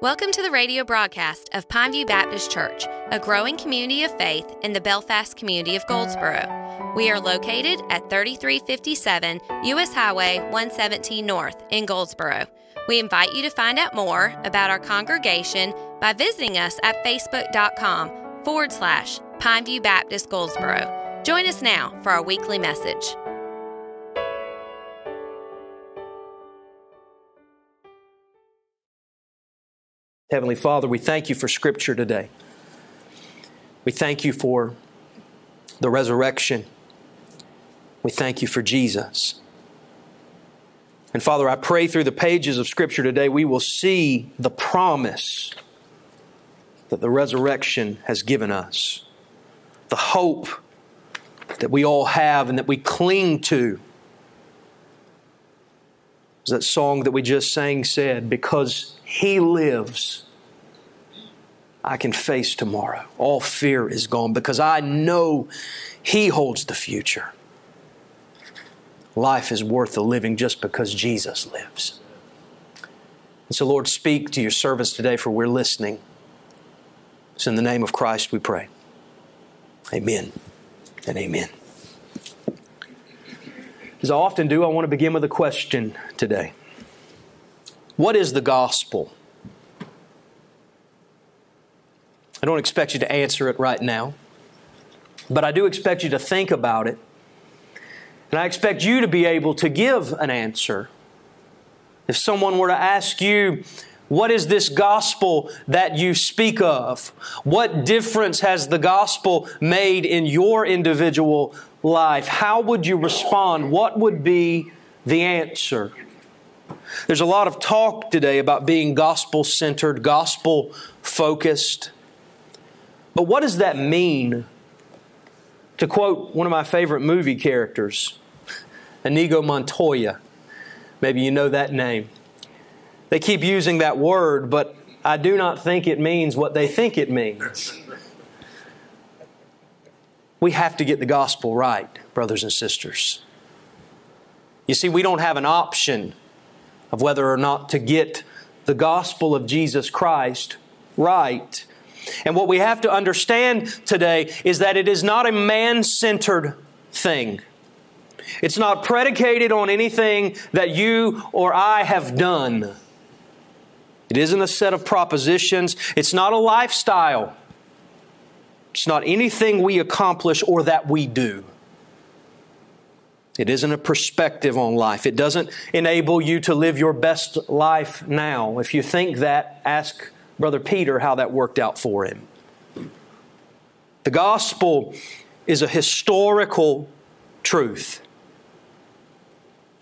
Welcome to the radio broadcast of Pineview Baptist Church, a growing community of faith in the Belfast community of Goldsboro. We are located at 3357 U.S. Highway 117 North in Goldsboro. We invite you to find out more about our congregation by visiting us at facebook.com forward slash Pineview Baptist Goldsboro. Join us now for our weekly message. Heavenly Father, we thank you for Scripture today. We thank you for the resurrection. We thank you for Jesus. And Father, I pray through the pages of Scripture today we will see the promise that the resurrection has given us, the hope that we all have and that we cling to. As that song that we just sang said, because He lives, I can face tomorrow. All fear is gone because I know He holds the future. Life is worth the living just because Jesus lives. And so, Lord, speak to your servants today, for we're listening. It's in the name of Christ we pray. Amen and amen. As I often do, I want to begin with a question today What is the gospel? I don't expect you to answer it right now, but I do expect you to think about it. And I expect you to be able to give an answer. If someone were to ask you, what is this gospel that you speak of? What difference has the gospel made in your individual life? How would you respond? What would be the answer? There's a lot of talk today about being gospel centered, gospel focused. But what does that mean? To quote one of my favorite movie characters, Inigo Montoya. Maybe you know that name. They keep using that word, but I do not think it means what they think it means. We have to get the gospel right, brothers and sisters. You see, we don't have an option of whether or not to get the gospel of Jesus Christ right. And what we have to understand today is that it is not a man centered thing. It's not predicated on anything that you or I have done. It isn't a set of propositions. It's not a lifestyle. It's not anything we accomplish or that we do. It isn't a perspective on life. It doesn't enable you to live your best life now. If you think that, ask Brother Peter how that worked out for him. The gospel is a historical truth.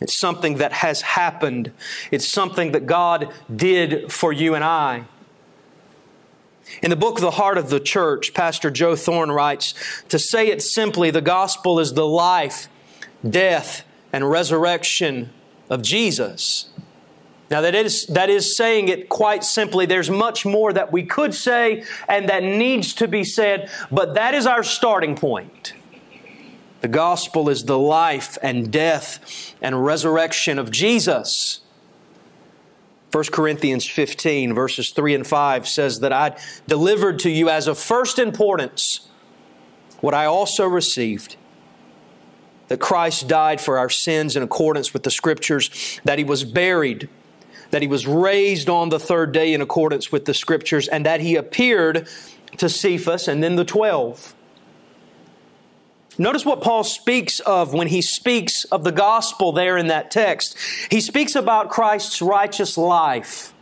It's something that has happened. It's something that God did for you and I. In the book, The Heart of the Church, Pastor Joe Thorn writes To say it simply, the gospel is the life, death, and resurrection of Jesus. Now, that is, that is saying it quite simply. There's much more that we could say and that needs to be said, but that is our starting point. The gospel is the life and death and resurrection of Jesus. 1 Corinthians 15, verses 3 and 5 says that I delivered to you as of first importance what I also received that Christ died for our sins in accordance with the Scriptures, that He was buried, that He was raised on the third day in accordance with the Scriptures, and that He appeared to Cephas and then the twelve. Notice what Paul speaks of when he speaks of the gospel there in that text. He speaks about Christ's righteous life.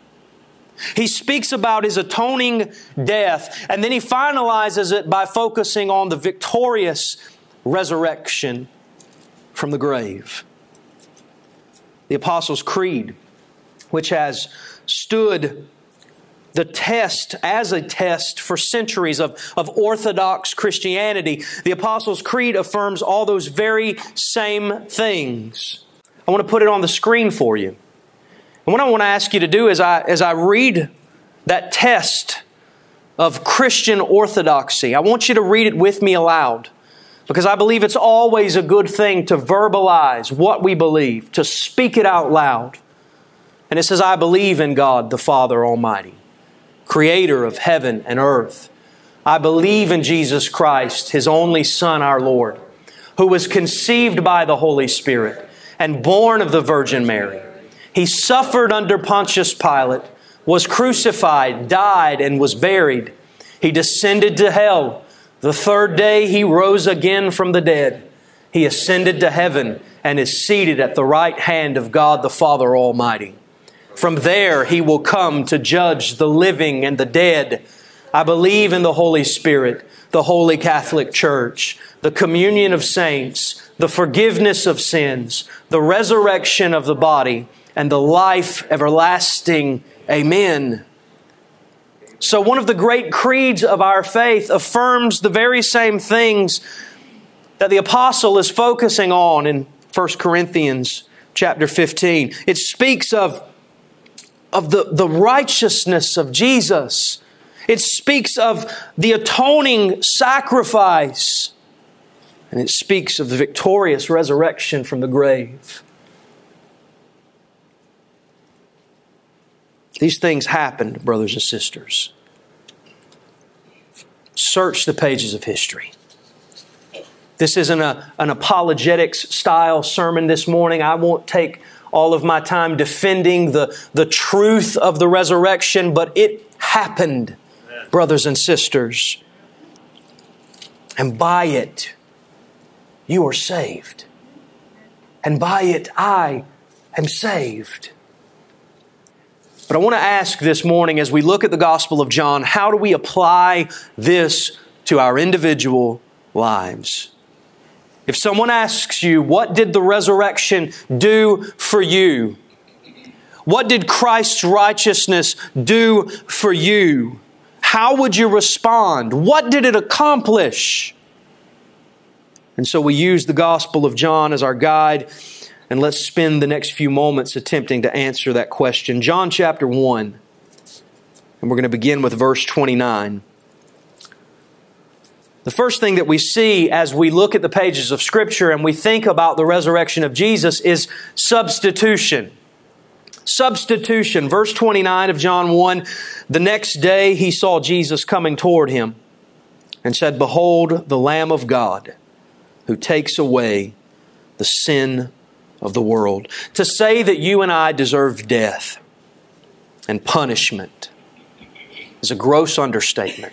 He speaks about his atoning death, and then he finalizes it by focusing on the victorious resurrection from the grave. The Apostles' Creed, which has stood the test as a test for centuries of, of Orthodox Christianity. The Apostles' Creed affirms all those very same things. I want to put it on the screen for you. And what I want to ask you to do is I, as I read that test of Christian orthodoxy, I want you to read it with me aloud. Because I believe it's always a good thing to verbalize what we believe, to speak it out loud. And it says, I believe in God the Father Almighty creator of heaven and earth. I believe in Jesus Christ, His only Son, our Lord, who was conceived by the Holy Spirit and born of the Virgin Mary. He suffered under Pontius Pilate, was crucified, died, and was buried. He descended to hell. The third day he rose again from the dead. He ascended to heaven and is seated at the right hand of God the Father Almighty. From there he will come to judge the living and the dead. I believe in the Holy Spirit, the Holy Catholic Church, the communion of saints, the forgiveness of sins, the resurrection of the body, and the life everlasting. Amen. So, one of the great creeds of our faith affirms the very same things that the apostle is focusing on in 1 Corinthians chapter 15. It speaks of of the, the righteousness of Jesus. It speaks of the atoning sacrifice. And it speaks of the victorious resurrection from the grave. These things happened, brothers and sisters. Search the pages of history. This isn't a, an apologetics style sermon this morning. I won't take all of my time defending the, the truth of the resurrection, but it happened, brothers and sisters. And by it, you are saved. And by it, I am saved. But I want to ask this morning as we look at the Gospel of John, how do we apply this to our individual lives? If someone asks you, what did the resurrection do for you? What did Christ's righteousness do for you? How would you respond? What did it accomplish? And so we use the Gospel of John as our guide, and let's spend the next few moments attempting to answer that question. John chapter 1, and we're going to begin with verse 29. The first thing that we see as we look at the pages of Scripture and we think about the resurrection of Jesus is substitution. Substitution. Verse 29 of John 1 The next day he saw Jesus coming toward him and said, Behold, the Lamb of God who takes away the sin of the world. To say that you and I deserve death and punishment is a gross understatement.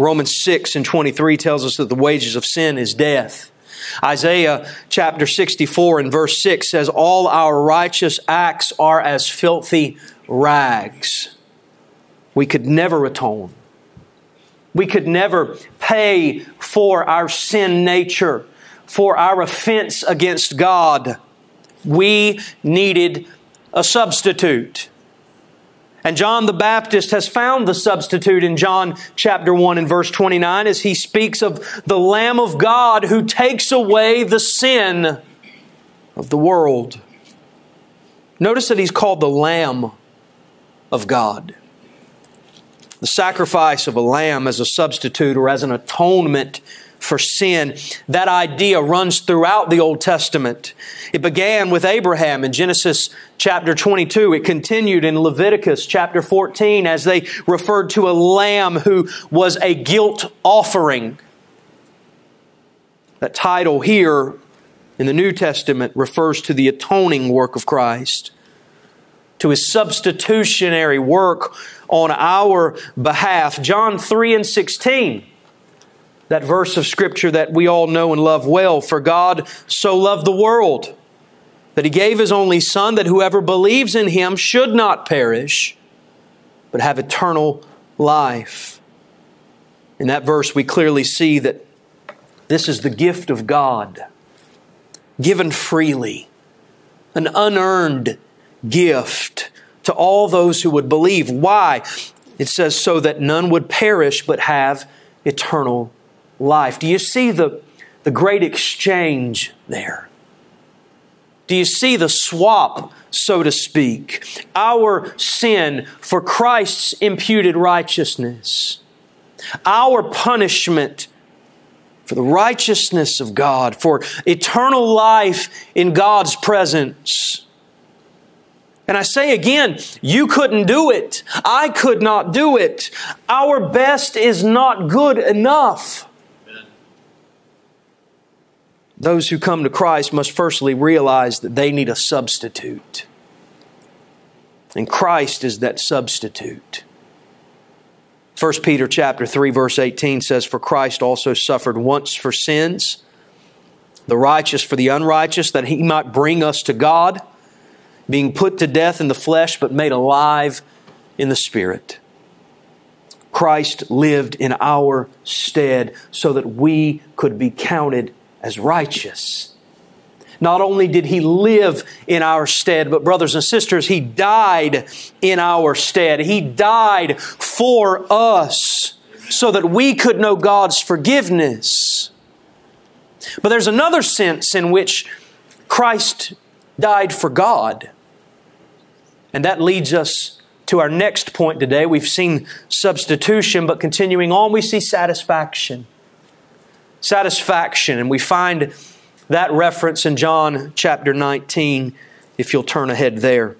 Romans 6 and 23 tells us that the wages of sin is death. Isaiah chapter 64 and verse 6 says, All our righteous acts are as filthy rags. We could never atone. We could never pay for our sin nature, for our offense against God. We needed a substitute. And John the Baptist has found the substitute in John chapter 1 and verse 29 as he speaks of the Lamb of God who takes away the sin of the world. Notice that he's called the Lamb of God. The sacrifice of a lamb as a substitute or as an atonement for sin. That idea runs throughout the Old Testament. It began with Abraham in Genesis chapter 22. It continued in Leviticus chapter 14 as they referred to a lamb who was a guilt offering. That title here in the New Testament refers to the atoning work of Christ, to his substitutionary work on our behalf. John 3 and 16 that verse of Scripture that we all know and love well. For God so loved the world that He gave His only Son, that whoever believes in Him should not perish, but have eternal life. In that verse, we clearly see that this is the gift of God, given freely, an unearned gift to all those who would believe. Why? It says, so that none would perish but have eternal life. Do you see the, the great exchange there? Do you see the swap, so to speak? Our sin for Christ's imputed righteousness. Our punishment for the righteousness of God, for eternal life in God's presence. And I say again, you couldn't do it. I could not do it. Our best is not good enough. Those who come to Christ must firstly realize that they need a substitute. And Christ is that substitute. 1 Peter chapter 3 verse 18 says for Christ also suffered once for sins the righteous for the unrighteous that he might bring us to God being put to death in the flesh, but made alive in the Spirit. Christ lived in our stead so that we could be counted as righteous. Not only did he live in our stead, but brothers and sisters, he died in our stead. He died for us so that we could know God's forgiveness. But there's another sense in which Christ died for God. And that leads us to our next point today. We've seen substitution, but continuing on, we see satisfaction. Satisfaction. And we find that reference in John chapter 19, if you'll turn ahead there.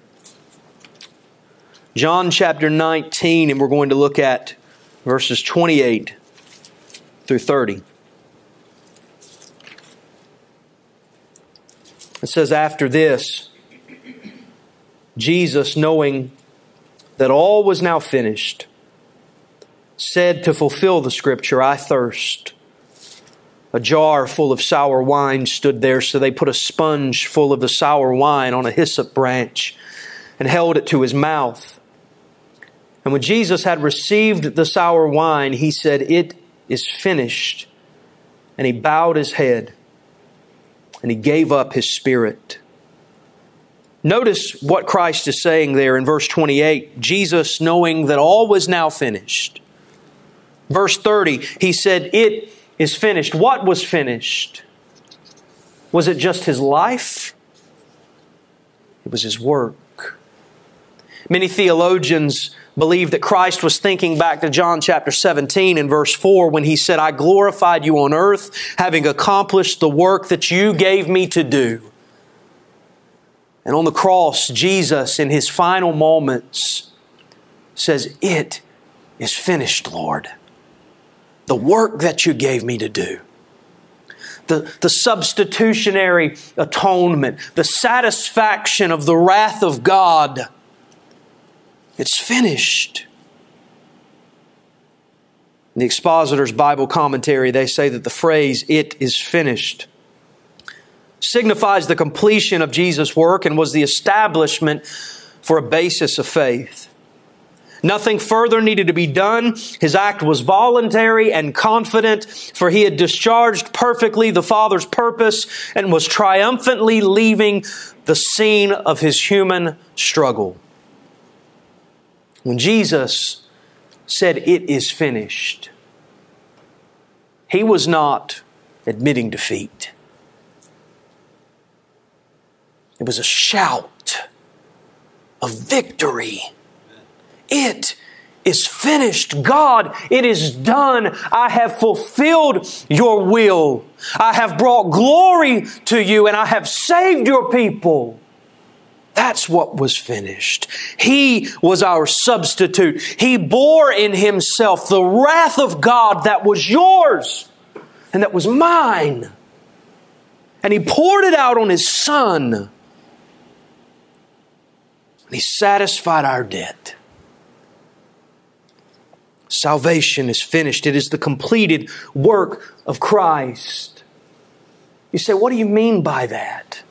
John chapter 19, and we're going to look at verses 28 through 30. It says, After this, Jesus, knowing that all was now finished, said to fulfill the scripture, I thirst. A jar full of sour wine stood there, so they put a sponge full of the sour wine on a hyssop branch and held it to his mouth. And when Jesus had received the sour wine, he said, It is finished. And he bowed his head and he gave up his spirit. Notice what Christ is saying there in verse 28 Jesus, knowing that all was now finished. Verse 30, he said, It is finished. What was finished? Was it just his life? It was his work. Many theologians believe that Christ was thinking back to John chapter 17 and verse 4 when he said, I glorified you on earth, having accomplished the work that you gave me to do. And on the cross, Jesus, in his final moments, says, It is finished, Lord. The work that you gave me to do. The, the substitutionary atonement, the satisfaction of the wrath of God. It's finished. In the Expositor's Bible commentary, they say that the phrase, it is finished, signifies the completion of Jesus' work and was the establishment for a basis of faith. Nothing further needed to be done. His act was voluntary and confident, for he had discharged perfectly the Father's purpose and was triumphantly leaving the scene of his human struggle. When Jesus said, It is finished, he was not admitting defeat. It was a shout of victory. It is finished. God, it is done. I have fulfilled your will. I have brought glory to you and I have saved your people. That's what was finished. He was our substitute. He bore in himself the wrath of God that was yours and that was mine. And he poured it out on his son and He satisfied our debt. Salvation is finished. It is the completed work of Christ. You say, what do you mean by that?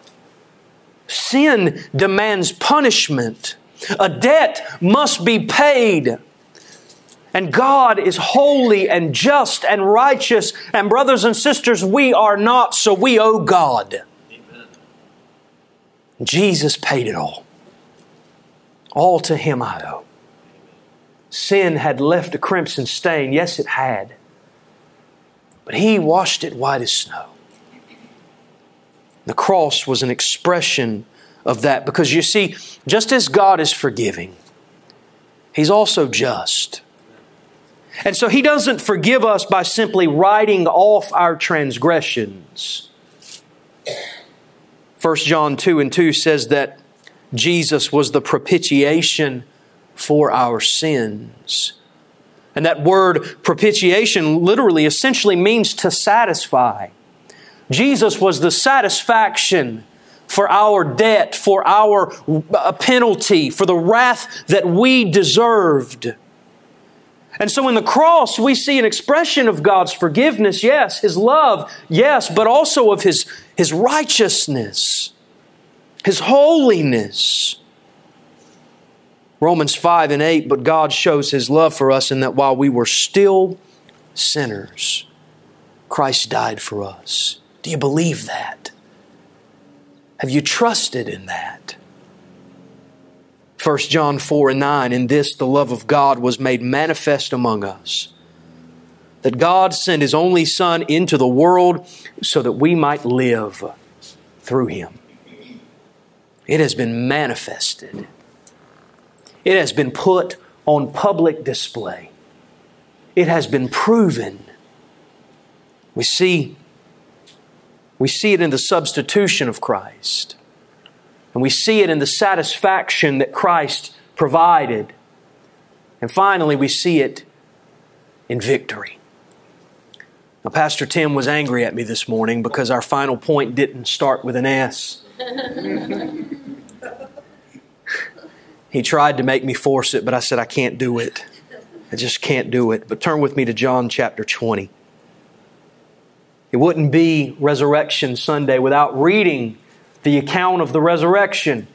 Sin demands punishment. A debt must be paid. And God is holy and just and righteous. And brothers and sisters, we are not, so we owe God. Amen. Jesus paid it all. All to him I owe. Sin had left a crimson stain. Yes, it had. But he washed it white as snow. The cross was an expression of that because you see, just as God is forgiving, He's also just. And so He doesn't forgive us by simply writing off our transgressions. 1 John 2 and 2 says that Jesus was the propitiation for our sins. And that word propitiation literally essentially means to satisfy. Jesus was the satisfaction for our debt, for our uh, penalty, for the wrath that we deserved. And so in the cross, we see an expression of God's forgiveness, yes, His love, yes, but also of His, His righteousness, His holiness. Romans 5 and 8, but God shows His love for us in that while we were still sinners, Christ died for us. Do you believe that? Have you trusted in that? 1 John 4 and 9, in this the love of God was made manifest among us. That God sent His only Son into the world so that we might live through Him. It has been manifested, it has been put on public display, it has been proven. We see, we see it in the substitution of Christ. And we see it in the satisfaction that Christ provided. And finally, we see it in victory. Now, Pastor Tim was angry at me this morning because our final point didn't start with an S. he tried to make me force it, but I said, I can't do it. I just can't do it. But turn with me to John chapter 20. It wouldn't be Resurrection Sunday without reading the account of the resurrection.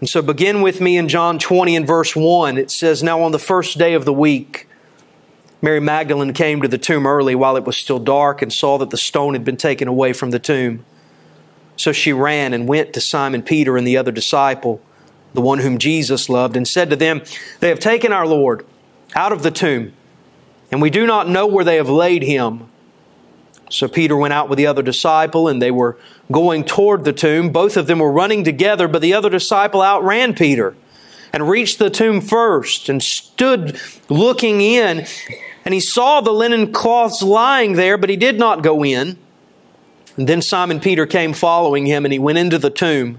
And so begin with me in John 20 and verse 1. It says, Now on the first day of the week, Mary Magdalene came to the tomb early while it was still dark and saw that the stone had been taken away from the tomb. So she ran and went to Simon Peter and the other disciple, the one whom Jesus loved, and said to them, They have taken our Lord out of the tomb, and we do not know where they have laid him. So Peter went out with the other disciple, and they were going toward the tomb. Both of them were running together, but the other disciple outran Peter and reached the tomb first and stood looking in. And he saw the linen cloths lying there, but he did not go in. And then Simon Peter came following him, and he went into the tomb.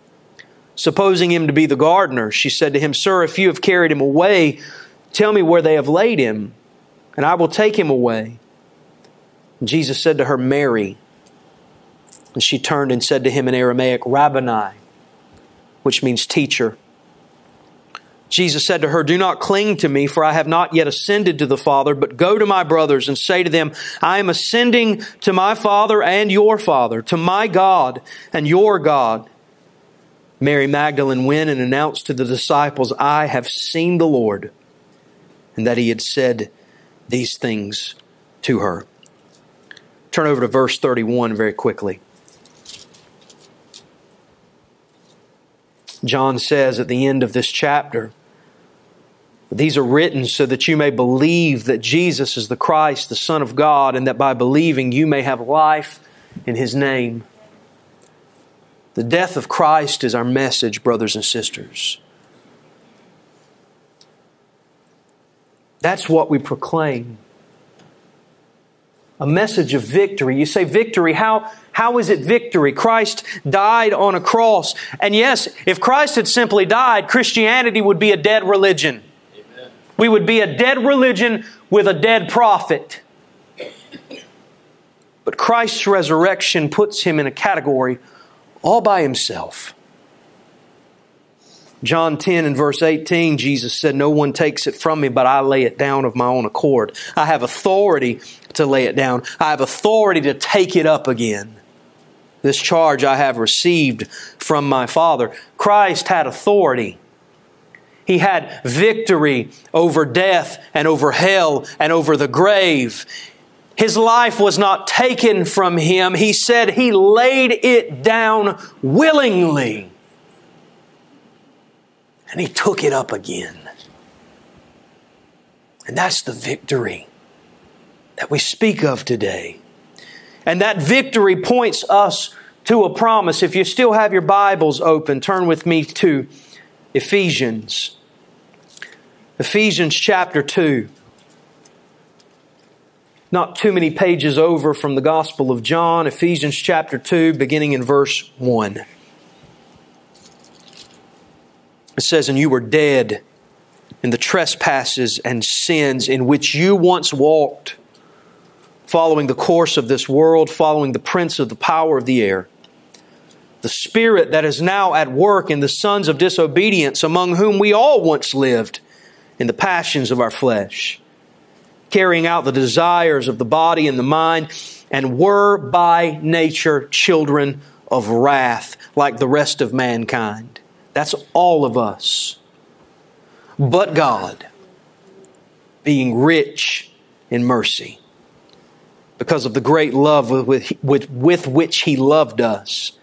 Supposing him to be the gardener, she said to him, Sir, if you have carried him away, tell me where they have laid him, and I will take him away. And Jesus said to her, Mary. And she turned and said to him in Aramaic, Rabboni, which means teacher. Jesus said to her, Do not cling to me, for I have not yet ascended to the Father, but go to my brothers and say to them, I am ascending to my Father and your Father, to my God and your God. Mary Magdalene went and announced to the disciples, I have seen the Lord, and that he had said these things to her. Turn over to verse 31 very quickly. John says at the end of this chapter. These are written so that you may believe that Jesus is the Christ, the Son of God, and that by believing you may have life in His name. The death of Christ is our message, brothers and sisters. That's what we proclaim a message of victory. You say, victory, how, how is it victory? Christ died on a cross. And yes, if Christ had simply died, Christianity would be a dead religion. Amen. We would be a dead religion with a dead prophet. But Christ's resurrection puts him in a category all by himself. John 10 and verse 18, Jesus said, No one takes it from me, but I lay it down of my own accord. I have authority to lay it down. I have authority to take it up again. This charge I have received from my Father. Christ had authority. He had victory over death and over hell and over the grave. His life was not taken from him. He said he laid it down willingly and he took it up again. And that's the victory that we speak of today. And that victory points us to a promise. If you still have your Bibles open, turn with me to Ephesians. Ephesians chapter 2. Not too many pages over from the Gospel of John, Ephesians chapter 2, beginning in verse 1. It says, And you were dead in the trespasses and sins in which you once walked, following the course of this world, following the prince of the power of the air, the spirit that is now at work in the sons of disobedience, among whom we all once lived in the passions of our flesh, carrying out the desires of the body and the mind, and were by nature children of wrath, like the rest of mankind. That's all of us. But God, being rich in mercy, because of the great love with, with, with which He loved us,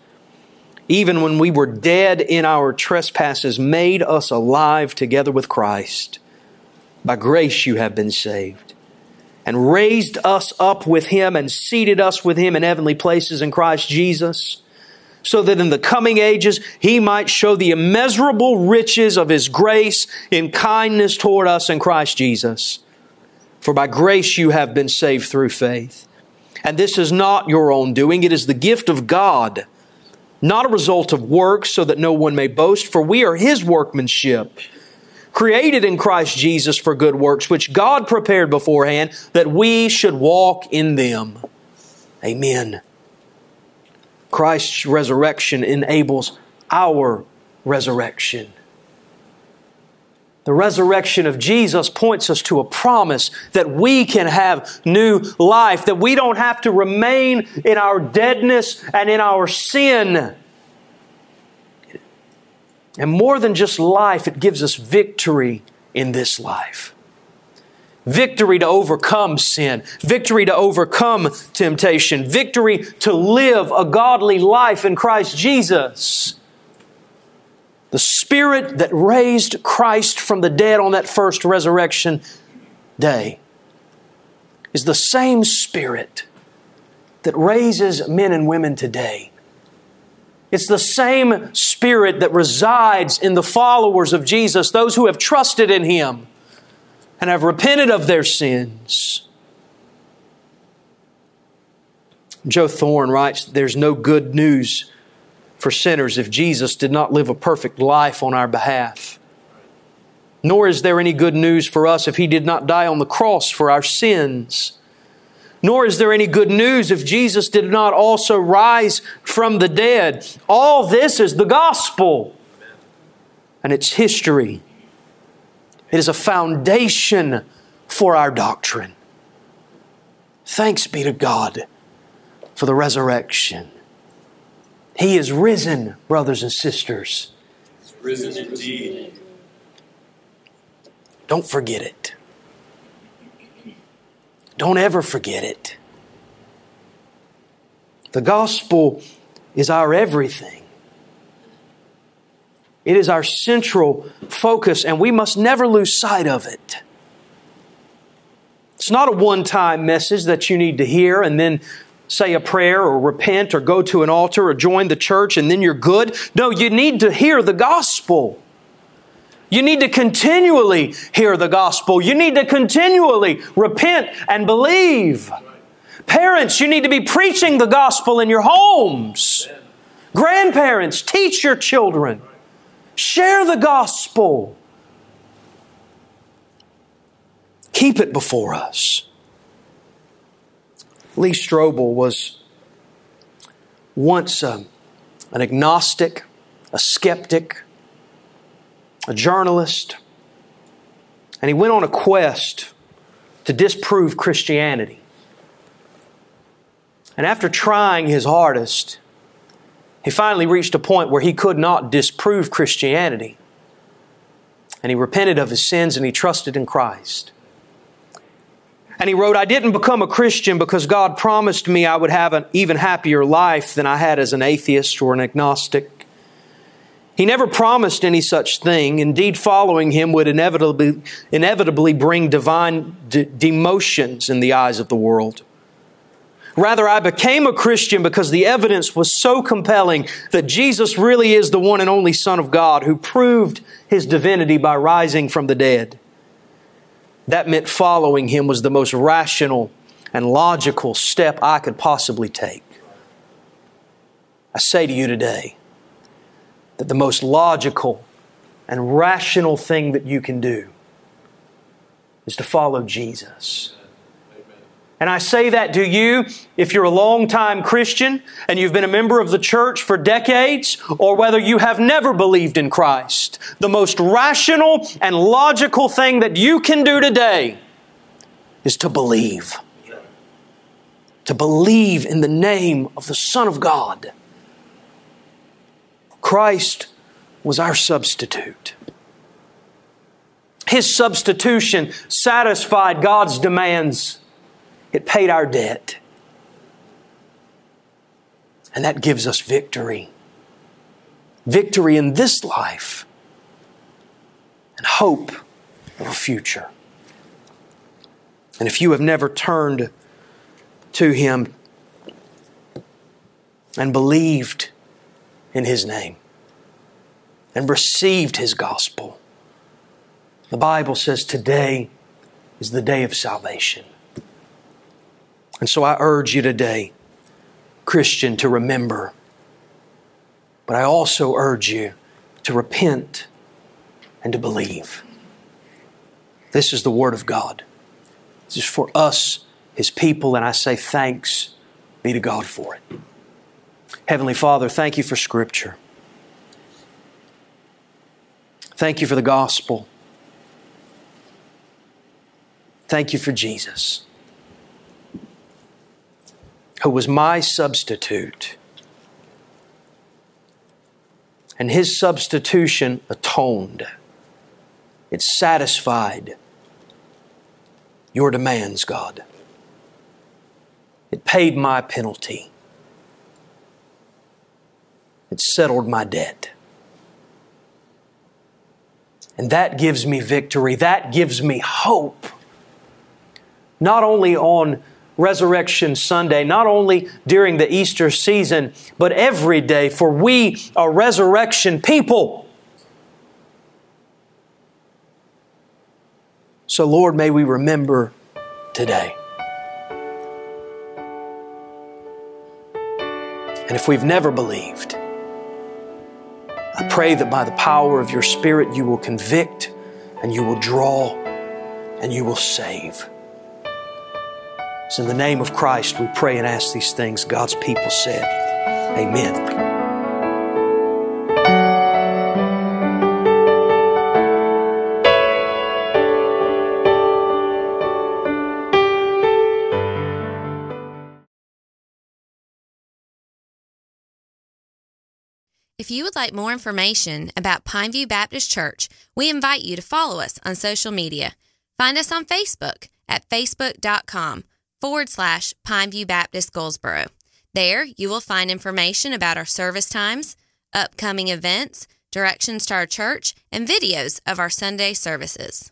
even when we were dead in our trespasses, made us alive together with Christ. By grace you have been saved. And raised us up with Him and seated us with Him in heavenly places in Christ Jesus so that in the coming ages he might show the immeasurable riches of his grace in kindness toward us in Christ Jesus. For by grace you have been saved through faith. And this is not your own doing, it is the gift of God, not a result of works, so that no one may boast, for we are his workmanship. Created in Christ Jesus for good works, which God prepared beforehand that we should walk in them. Amen. Christ's resurrection enables our resurrection. The resurrection of Jesus points us to a promise that we can have new life, that we don't have to remain in our deadness and in our sin. And more than just life, it gives us victory in this life victory to overcome sin, victory to overcome temptation, victory to live a godly life in Christ Jesus. The Spirit that raised Christ from the dead on that first resurrection day is the same Spirit that raises men and women today. It's the same Spirit that resides in the followers of Jesus, those who have trusted in Him and have repented of their sins. Joe Thorn writes There's no good news for sinners if Jesus did not live a perfect life on our behalf. Nor is there any good news for us if He did not die on the cross for our sins. Nor is there any good news if Jesus did not also rise from the dead. All this is the gospel and its history it is a foundation for our doctrine. Thanks be to God for the resurrection. He is risen, brothers and sisters. He's risen indeed. Don't forget it. Don't ever forget it. The gospel is our everything. It is our central focus, and we must never lose sight of it. It's not a one time message that you need to hear and then say a prayer or repent or go to an altar or join the church and then you're good. No, you need to hear the gospel. You need to continually hear the gospel. You need to continually repent and believe. Parents, you need to be preaching the gospel in your homes. Grandparents, teach your children. Share the gospel. Keep it before us. Lee Strobel was once a, an agnostic, a skeptic, a journalist, and he went on a quest to disprove Christianity. And after trying his hardest, he finally reached a point where he could not disprove Christianity. And he repented of his sins and he trusted in Christ. And he wrote, I didn't become a Christian because God promised me I would have an even happier life than I had as an atheist or an agnostic. He never promised any such thing. Indeed, following him would inevitably, inevitably bring divine de- demotions in the eyes of the world. Rather, I became a Christian because the evidence was so compelling that Jesus really is the one and only Son of God who proved his divinity by rising from the dead. That meant following him was the most rational and logical step I could possibly take. I say to you today that the most logical and rational thing that you can do is to follow Jesus. And I say that to you if you're a long-time Christian and you've been a member of the church for decades, or whether you have never believed in Christ. The most rational and logical thing that you can do today is to believe. To believe in the name of the Son of God. Christ was our substitute. His substitution satisfied God's demands it paid our debt. And that gives us victory. Victory in this life and hope of a future. And if you have never turned to Him and believed in His name and received His gospel, the Bible says today is the day of salvation. And so I urge you today, Christian, to remember. But I also urge you to repent and to believe. This is the Word of God. This is for us, His people, and I say thanks be to God for it. Heavenly Father, thank you for Scripture. Thank you for the gospel. Thank you for Jesus who was my substitute. And his substitution atoned, it satisfied your demands, God. It paid my penalty. It settled my debt. And that gives me victory. That gives me hope. Not only on Resurrection Sunday, not only during the Easter season, but every day, for we are resurrection people. So, Lord, may we remember today. And if we've never believed, pray that by the power of your Spirit you will convict and you will draw and you will save. So, in the name of Christ, we pray and ask these things. God's people said, Amen. If you would like more information about Pineview Baptist Church, we invite you to follow us on social media. Find us on Facebook at facebook.com forward slash Pineview Baptist Goldsboro. There, you will find information about our service times, upcoming events, directions to our church, and videos of our Sunday services.